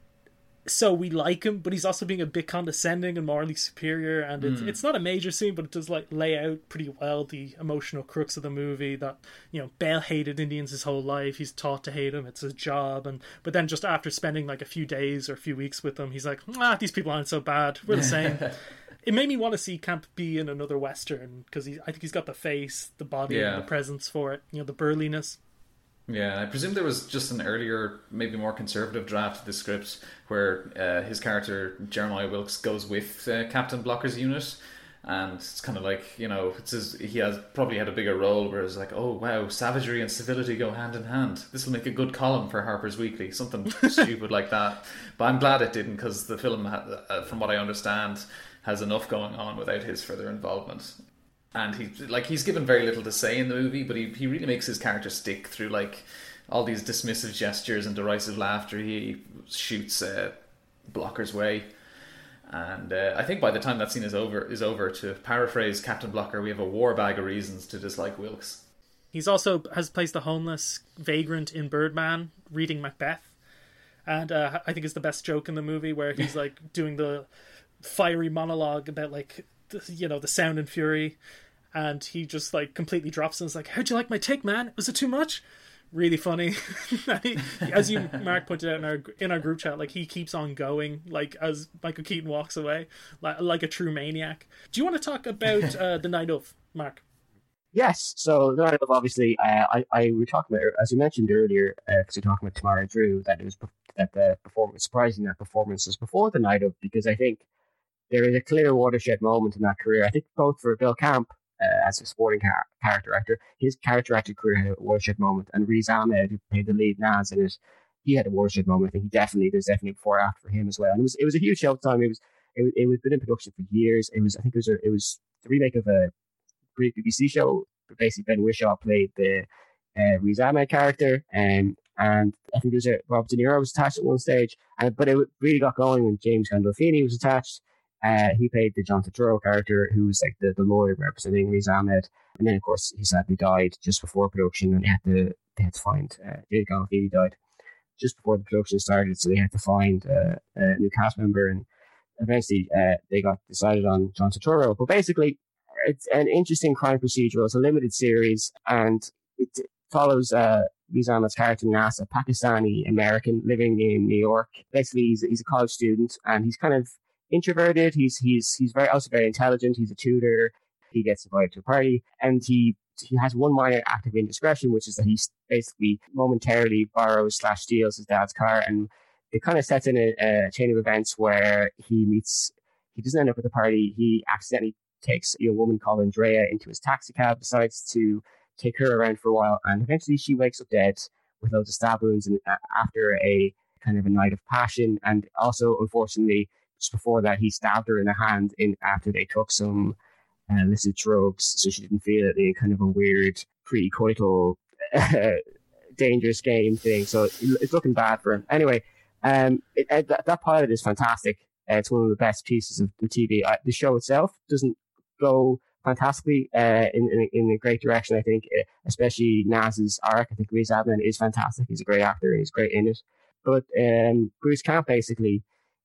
so we like him, but he's also being a bit condescending and morally superior. And it's Mm. it's not a major scene, but it does like lay out pretty well the emotional crux of the movie. That you know, Bale hated Indians his whole life. He's taught to hate them. It's his job. And but then just after spending like a few days or a few weeks with them, he's like, ah, these people aren't so bad. We're the same. it made me want to see Camp B in another western because I think he's got the face, the body, Yeah. the presence for it. You know, the burliness. Yeah, I presume there was just an earlier, maybe more conservative draft of the script where uh, his character Jeremiah Wilkes goes with uh, Captain Blocker's unit, and it's kind of like you know, it's his, he has probably had a bigger role. where it's like, oh wow, savagery and civility go hand in hand. This will make a good column for Harper's Weekly, something stupid like that. But I'm glad it didn't because the film, had, uh, from what I understand, has enough going on without his further involvement and he like he's given very little to say in the movie, but he he really makes his character stick through like all these dismissive gestures and derisive laughter. He shoots uh, Blocker's way, and uh, I think by the time that scene is over, is over. To paraphrase Captain Blocker, we have a war bag of reasons to dislike Wilkes. He's also has plays the homeless vagrant in Birdman, reading Macbeth, and uh, I think it's the best joke in the movie where he's like doing the fiery monologue about like you know the sound and fury, and he just like completely drops and is like, "How'd you like my take, man? Was it too much?" Really funny, as you Mark pointed out in our in our group chat. Like he keeps on going, like as Michael Keaton walks away, like like a true maniac. Do you want to talk about uh, the night of Mark? Yes. So the night of obviously, uh, I I we were talking about as you mentioned earlier, because we we're talking about Tamara Drewe, that it was that the performance surprising that performance was before the night of because I think there is a clear watershed moment in that career. I think both for Bill Camp uh, as a sporting car- character actor, his character actor career had a watershed moment, and Riz Ahmed, who played the lead Naz in it, he had a watershed moment. I think he definitely there's definitely before after for him as well. And it was it was a huge show at the time. It was it, was- it was been in production for years. It was I think it was a, it was the remake of a great BBC show. Basically, Ben Whishaw played the uh, Riz Ahmed character, and and I think there's a Robert De Niro was attached at one stage, and but it really got going when James Gandolfini was attached. Uh, he played the John Turturro character, who was like the, the lawyer representing Riz Ahmed, and then of course he sadly died just before production, and they had to they had to find uh, Gandolfini died just before the production started, so they had to find uh, a new cast member, and eventually uh, they got decided on John Turturro. But basically, it's an interesting crime procedural. It's a limited series, and it follows uh, Riz Ahmed's character Naz, a Pakistani American living in New York. Basically, he's, he's a college student, and he's kind of introverted. He's he's he's very also very intelligent. He's a tutor. He gets invited to a party, and he he has one minor act of indiscretion, which is that he basically momentarily borrows slash steals his dad's car, and it kind of sets in a, a chain of events where he meets. He doesn't end up at the party. He accidentally takes a woman called Andrea into his taxi cab, decides to take her around for a while, and eventually she wakes up dead with loads of stab wounds and uh, after a kind of a night of passion. And also, unfortunately, just before that, he stabbed her in the hand in after they took some uh, illicit drugs, so she didn't feel it in kind of a weird pre-coital dangerous game thing. So it's looking bad for him. Anyway, um, it, it, that, that pilot is fantastic. Uh, it's one of the best pieces of the TV. Uh, the show itself doesn't go fantastically uh, in, in, in a great direction. I think, uh, especially Naz's arc. I think Riz Ahmed is fantastic. He's a great actor he's great in it. But um, Bruce Camp basically,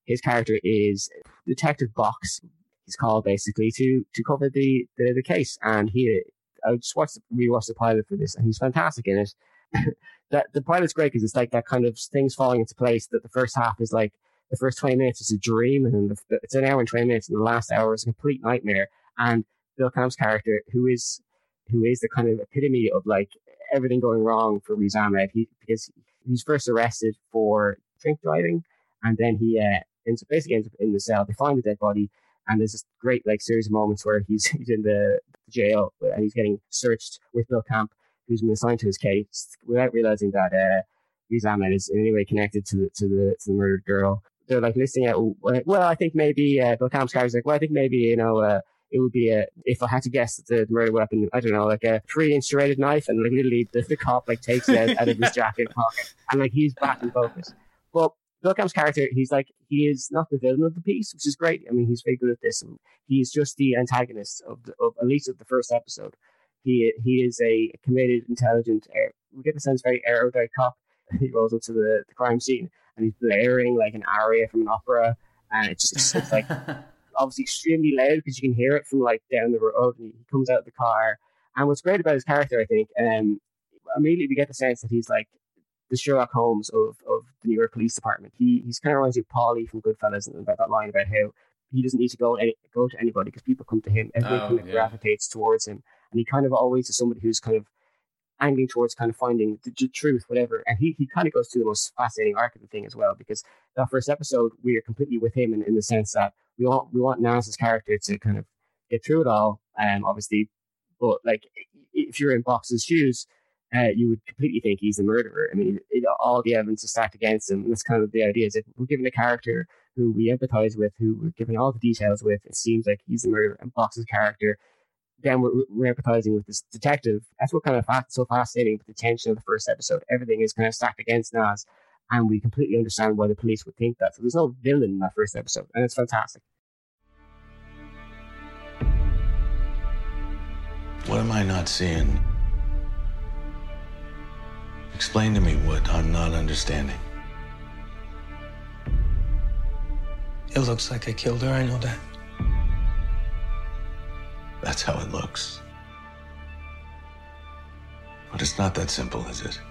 his character is Detective Box. He's called basically to to cover the the, the case, and he. I just watched rewatched the pilot for this, and he's fantastic in it. that the pilot's great because it's like that kind of things falling into place. That the first half is like the first twenty minutes is a dream, and then the, it's an hour and twenty minutes, and the last hour is a complete nightmare. And Bill Camp's character, who is who is the kind of epitome of like everything going wrong for Riz Ahmed. He because he's first arrested for drink driving, and then he uh, ends up basically ends up in the cell. They find the dead body, and there's this great like series of moments where he's he's in the jail and he's getting searched with Bill Camp, who's been assigned to his case, without realizing that uh, Ahmed is in any way connected to the to the to the murdered girl. They're like listing out. Well, I think maybe uh, Bill Camp's character's like, well, I think maybe you know. Uh, it would be a if I had to guess the murder weapon, I don't know, like a three inch serrated knife, and like literally the, the cop like takes it out, of his jacket pocket, and like he's back in focus. Camp's character, he's like he is not the villain of the piece, which is great. I mean, he's very good at this. And he's just the antagonist of the, of at least of the first episode. He he is a committed, intelligent. Uh, we get the sense very erudite cop. He rolls up to the, the crime scene and he's blaring like an aria from an opera, and it's just it's like obviously extremely loud because you can hear it from like down the road. And he comes out of the car, and what's great about his character, I think, um, immediately we get the sense that he's like the Sherlock Holmes of, of the New York Police Department. He he's kind of reminds you of Paulie from Goodfellas and about that line about how he doesn't need to go any, go to anybody because people come to him. Everyone Oh, kind of yeah. gravitates towards him, and he kind of always is somebody who's kind of angling towards kind of finding the, the truth, whatever. And he, he kind of goes through the most fascinating arc of the thing as well, because that first episode we are completely with him in, in the sense that we want we want Naz's character to kind of get through it all, um, obviously. But like, if you're in Box's shoes, uh, you would completely think he's the murderer. I mean, it, all the evidence is stacked against him. And that's kind of the idea: is if we're given a character who we empathize with, who we're given all the details with, it seems like he's the murderer. And Box's character, then we're, we're empathizing with this detective. That's what kind of so fascinating with the tension of the first episode. Everything is kind of stacked against Naz, and we completely understand why the police would think that. So there's no villain in that first episode, and it's fantastic. What am I not seeing? Explain to me what I'm not understanding. It looks like I killed her, I know that. That's how it looks. But it's not that simple, is it?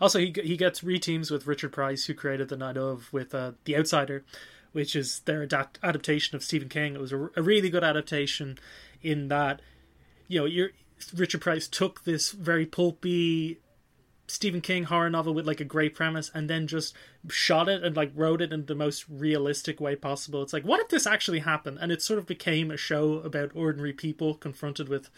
Also, he he gets reteams with Richard Price, who created The Night of, with uh, The Outsider, which is their adapt- adaptation of Stephen King. It was a, a really good adaptation in that, you know, you're, Richard Price took this very pulpy Stephen King horror novel with like a great premise and then just shot it and like wrote it in the most realistic way possible. It's like, what if this actually happened? And it sort of became a show about ordinary people confronted with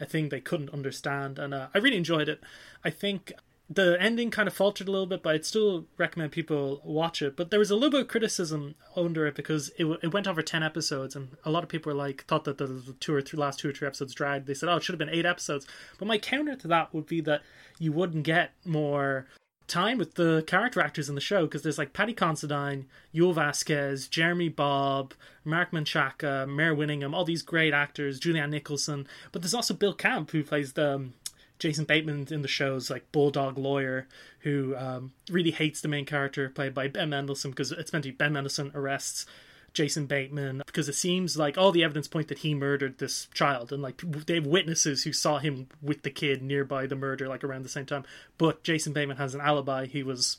a thing they couldn't understand. And uh, I really enjoyed it. I think the ending kind of faltered a little bit, but I'd still recommend people watch it. But there was a little bit of criticism under it because it, it went over ten episodes, and a lot of people were like thought that the two or three last two or three episodes dragged. They said, "Oh, it should have been eight episodes." But my counter to that would be that you wouldn't get more time with the character actors in the show because there's like Paddy Considine, Yul Vasquez, Jeremy Bobb, Mark Menchaca, Mare Winningham, all these great actors, Julianne Nicholson. But there's also Bill Camp who plays the um, Jason Bateman in the show's like bulldog lawyer who um, really hates the main character played by Ben Mendelsohn because it's meant to be Ben Mendelsohn arrests Jason Bateman because it seems like all the evidence point that he murdered this child and like they have witnesses who saw him with the kid nearby the murder like around the same time. But Jason Bateman has an alibi. He was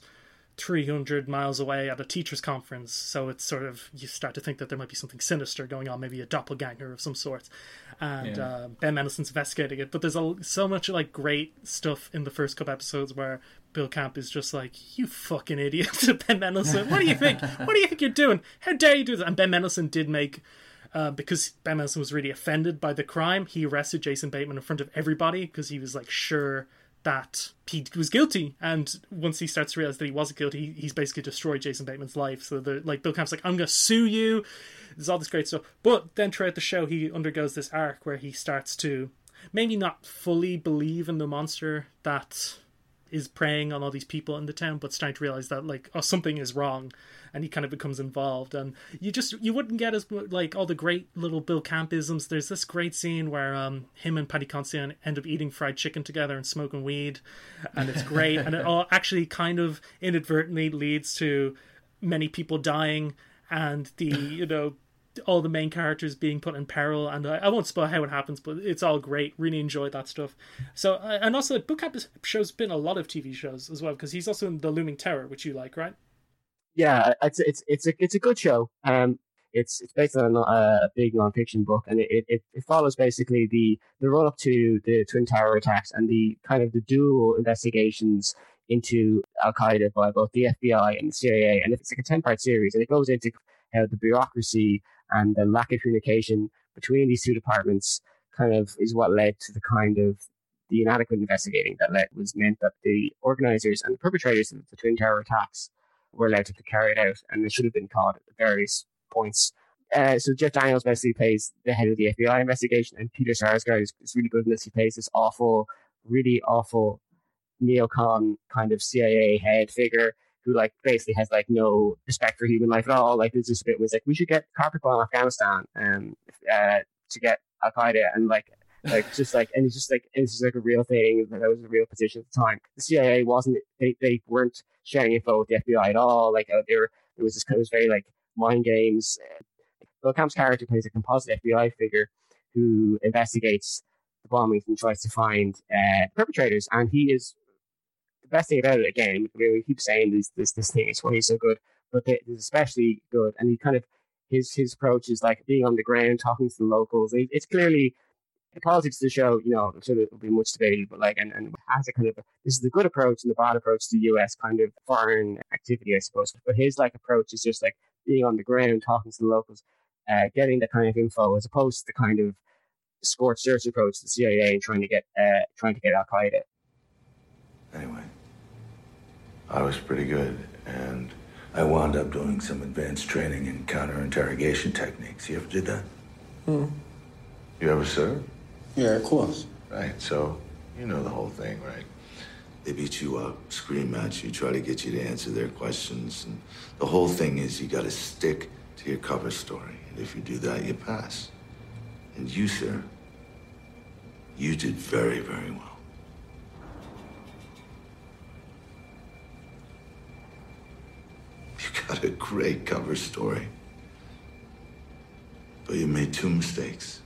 300 miles away at a teachers conference so it's sort of you start to think that there might be something sinister going on maybe a doppelganger of some sort. And Yeah. uh, Ben Mendelsohn's investigating it but there's a, so much like great stuff in the first couple episodes where Bill Camp is just like you fucking idiot Ben Mendelsohn. What do you think? What do you think you're doing? How dare you do that? And Ben Mendelsohn did make uh, because Ben Mendelsohn was really offended by the crime, he arrested Jason Bateman in front of everybody because he was like sure that he was guilty. And once he starts to realize that he wasn't guilty, he, he's basically destroyed Jason Bateman's life. So the like Bill Camp's like, I'm gonna sue you. There's all this great stuff. But then throughout the show, he undergoes this arc where he starts to maybe not fully believe in the monster that is preying on all these people in the town, but starting to realize that like oh something is wrong, and he kind of becomes involved. And you just you wouldn't get as like all the great little Bill Campisms. There's this great scene where um him and Paddy Considine end up eating fried chicken together and smoking weed, and it's great. and it all actually kind of inadvertently leads to many people dying and the you know all the main characters being put in peril and I, I won't spoil how it happens but it's all great. Really enjoyed that stuff. So and also book Camp is- show's been a lot of tv shows as well because he's also in the looming tower which you like right? Yeah, it's it's it's a it's a good show. Um, it's it's based on a, a big nonfiction book, and it, it, it follows basically the the run up to the Twin Tower attacks and the kind of the dual investigations into Al Qaeda by both the FBI and the CIA, and it's like a ten part series, and it goes into how the bureaucracy and the lack of communication between these two departments kind of is what led to the kind of the inadequate investigating that led was meant that the organizers and the perpetrators of the Twin Tower attacks were allowed to carry it out, and they should have been caught at various points. Uh, so Jeff Daniels basically plays the head of the FBI investigation, and Peter Sarsgaard is, is really good in this. He plays this awful, really awful neocon kind of CIA head figure who like basically has like no respect for human life at all. Like this where it's like we should get carpet bomb Afghanistan um uh, to get Al Qaeda and like like just like and it's just like it's just like a real thing that was a real position at the time. The CIA wasn't they, they weren't sharing info with the FBI at all. Like uh, there there was this kind of very like mind games. Bill Camp's character plays a composite FBI figure who investigates the bombings and tries to find uh, perpetrators, and he is the best thing about it. Again, we keep saying this this this thing is why he's so good, but it is especially good, and he kind of his his approach is like being on the ground, talking to the locals. It, it's clearly the politics of the show, you know, I'm sure there will be much debated, but like, and, and has a kind of, this is the good approach and the bad approach to the US kind of foreign activity, I suppose. But his like approach is just like being on the ground, talking to the locals, uh, getting the kind of info as opposed to the kind of scorched earth approach to the CIA and trying to get, uh, trying to get Al Qaeda. Anyway, I was pretty good, and I wound up doing some advanced training in counter interrogation techniques. You ever did that? Hmm. You ever served? Yeah, of course. Right, so you know the whole thing, right? They beat you up, scream at you, try to get you to answer their questions, and the whole thing is you gotta stick to your cover story. And if you do that, you pass. And you, sir, you did very, very well. You got a great cover story. But you made two mistakes.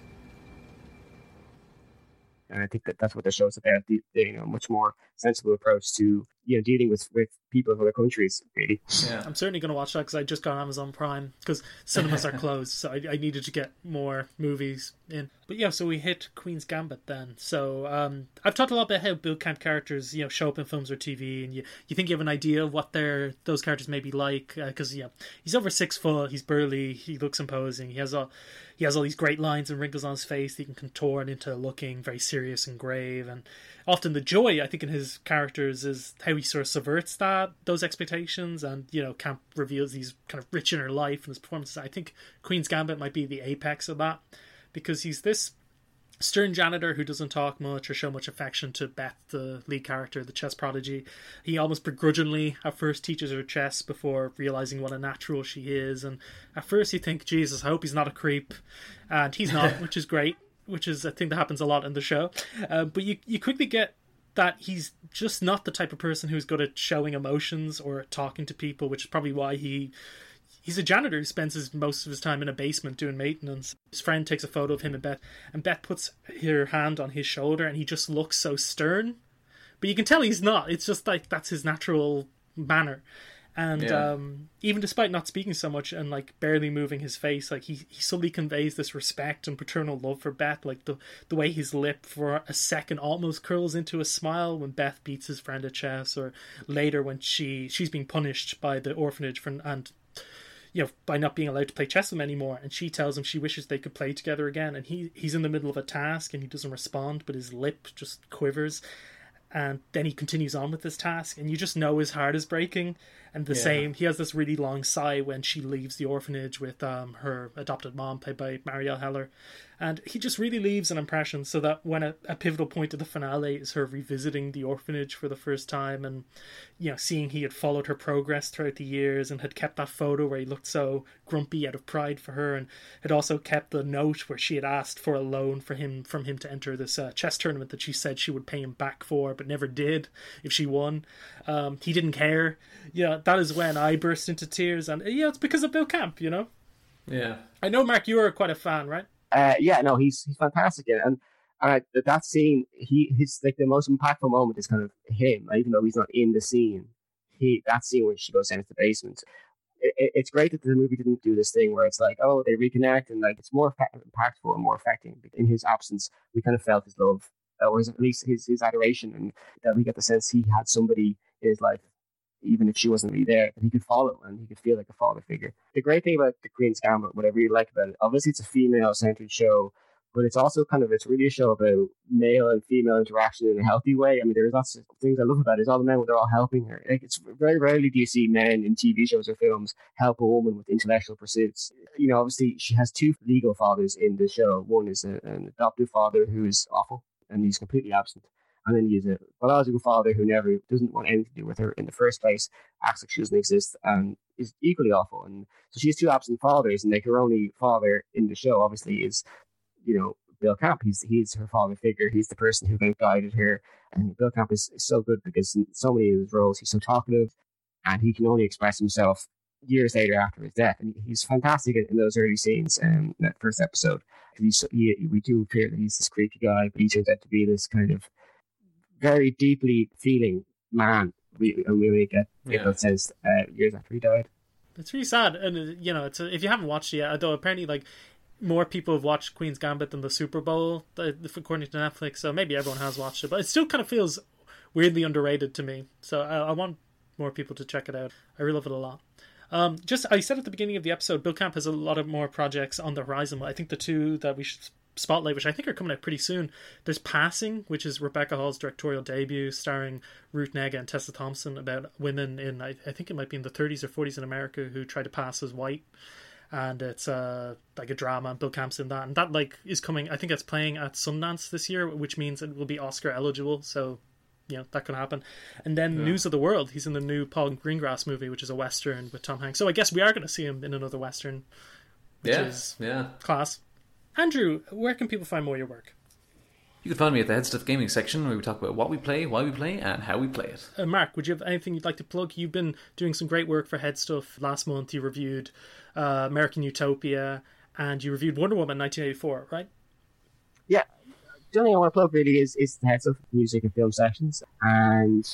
And I think that that's what the show's about. The, the you know much more sensible approach to you know dealing with with people of other countries. Really. Yeah. I'm certainly going to watch that because I just got Amazon Prime because cinemas are closed, so I, I needed to get more movies in. But yeah, so we hit Queen's Gambit then. So um, I've talked a lot about how boot camp characters, you know, show up in films or TV, and you you think you have an idea of what their those characters may be like because yeah, he's over six foot, he's burly, he looks imposing, he has all he has all these great lines and wrinkles on his face that he can contort into looking very serious and grave and often the joy I think in his characters is how he sort of subverts that those expectations and you know Camp reveals these kind of rich inner life and his performances. I think Queen's Gambit might be the apex of that because he's this stern janitor who doesn't talk much or show much affection to Beth, the lead character, the chess prodigy. He almost begrudgingly at first teaches her chess before realizing what a natural she is. And at first you think, Jesus, I hope he's not a creep. And he's not, which is great, which is a thing that happens a lot in the show. Uh, but you, you quickly get that he's just not the type of person who's good at showing emotions or talking to people, which is probably why he he's a janitor who spends his, most of his time in a basement doing maintenance. His friend takes a photo of him and Beth, and Beth puts her hand on his shoulder, and he just looks so stern. But you can tell he's not. It's just like that's his natural manner. And Yeah. um, even despite not speaking so much and like barely moving his face, like he, he subtly conveys this respect and paternal love for Beth. Like the the way his lip for a second almost curls into a smile when Beth beats his friend at chess, or later when she she's being punished by the orphanage for and you know by not being allowed to play chess with him anymore and she tells him she wishes they could play together again and he he's in the middle of a task and he doesn't respond but his lip just quivers and then he continues on with this task and you just know his heart is breaking and the Yeah. same he has this really long sigh when she leaves the orphanage with um, her adopted mom played by marielle heller. And he just really leaves an impression so that when a, a pivotal point of the finale is her revisiting the orphanage for the first time and you know seeing he had followed her progress throughout the years and had kept that photo where he looked so grumpy out of pride for her and had also kept the note where she had asked for a loan for him from him to enter this uh, chess tournament that she said she would pay him back for but never did if she won. Um, he didn't care. Yeah that is when i burst into tears and yeah it's because of bill camp you know Yeah. i know mark you are quite a fan right Uh, yeah, no, he's he's fantastic, and and I, that- that scene, he his like the most impactful moment is kind of him, even though he's not in the scene. He that scene when she goes down to the basement. It, it- it's great that the movie didn't do this thing where it's like, oh, they reconnect, and like it's more effect- impactful and more affecting. In his absence, we kind of felt his love, or his, at least his his adoration, and that we get the sense he had somebody in his life even if she wasn't really there, that he could follow and he could feel like a father figure. The great thing about the Queen's Gambit, whatever you like about it, obviously it's a female centered show, but it's also kind of it's really a show about male and female interaction in a healthy way. I mean, there's lots of things I love about it. Is all the men they're all helping her. Like it's very rarely do you see men in TV shows or films help a woman with intellectual pursuits. You know, obviously she has two legal fathers in the show. One is a, an adoptive father who is awful and he's completely absent. And then he's a biological father who never doesn't want anything to do with her in the first place, acts like she doesn't exist, and is equally awful. And so she has two absent fathers, and like her only father in the show, obviously, is you know Bill Camp. He's he's her father figure. He's the person who kind of guided her. And Bill Camp is, so good because in so many of his roles, he's so talkative, and he can only express himself years later after his death. And he's fantastic in, those early scenes um, that first episode. He's, he, we do fear that he's this creepy guy, but he turns out to be this kind of very deeply feeling man. We and we really get get Yeah. that sense uh, years after he died. It's really sad, and uh, you know, it's a, if you haven't watched it yet, although apparently like more people have watched Queen's Gambit than the Super Bowl, uh, according to Netflix. So maybe everyone has watched it, but it still kind of feels weirdly underrated to me. So I, I want more people to check it out. I really love it a lot. Um, just I said at the beginning of the episode, Bill Camp has a lot of more projects on the horizon. I think the two that we should spotlight, which I think are coming out pretty soon. There's Passing, which is Rebecca Hall's directorial debut, starring Ruth Negga and Tessa Thompson, about women in I, I think it might be in the 30s or 40s in America who try to pass as white. And it's uh like a drama, and Bill Camp's in that, and that like is coming. I think it's playing at Sundance this year, which means it will be Oscar eligible. So you know that can happen. And then Yeah. News of the World. He's in the new Paul Greengrass movie, which is a western with Tom Hanks. So I guess we are going to see him in another western, which Yeah, is yeah. class. Andrew, where can people find more of your work? You can find me at the Head Stuff Gaming section where we talk about what we play, why we play, and how we play it. Uh, Mark, would you have anything you'd like to plug? You've been doing some great work for Head Stuff. Last month, you reviewed uh, American Utopia, and you reviewed Wonder Woman 1984, right? Yeah, the only thing I want to plug really is is the heads of music and film sessions, and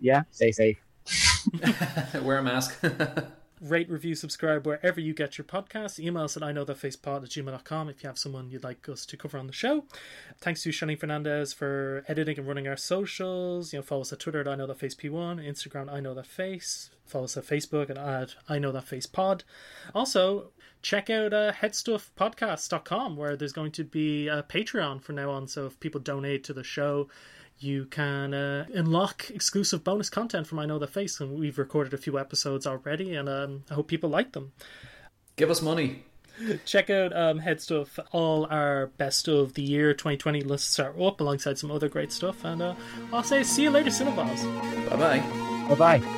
yeah, stay safe. Wear a mask. Rate, review, subscribe wherever you get your podcasts. Email us at I know that facepod at gmail.com if you have someone you'd like us to cover on the show. Thanks to Charline Fernandez for editing and running our socials. You know, follow us at Twitter at I know that face P1, Instagram I know that face. Follow us at Facebook at, at I know that face pod. Also, check out uh, headstuffpodcast.com where there's going to be a Patreon from now on. So if people donate to the show, you can uh, unlock exclusive bonus content from I Know the Face, and we've recorded a few episodes already, and um, I hope people like them. Give us money. Check out um, Head Stuff. All our best of the year 2020 lists are up alongside some other great stuff, and uh, I'll say see you later, Cineballs. Bye bye. Bye bye.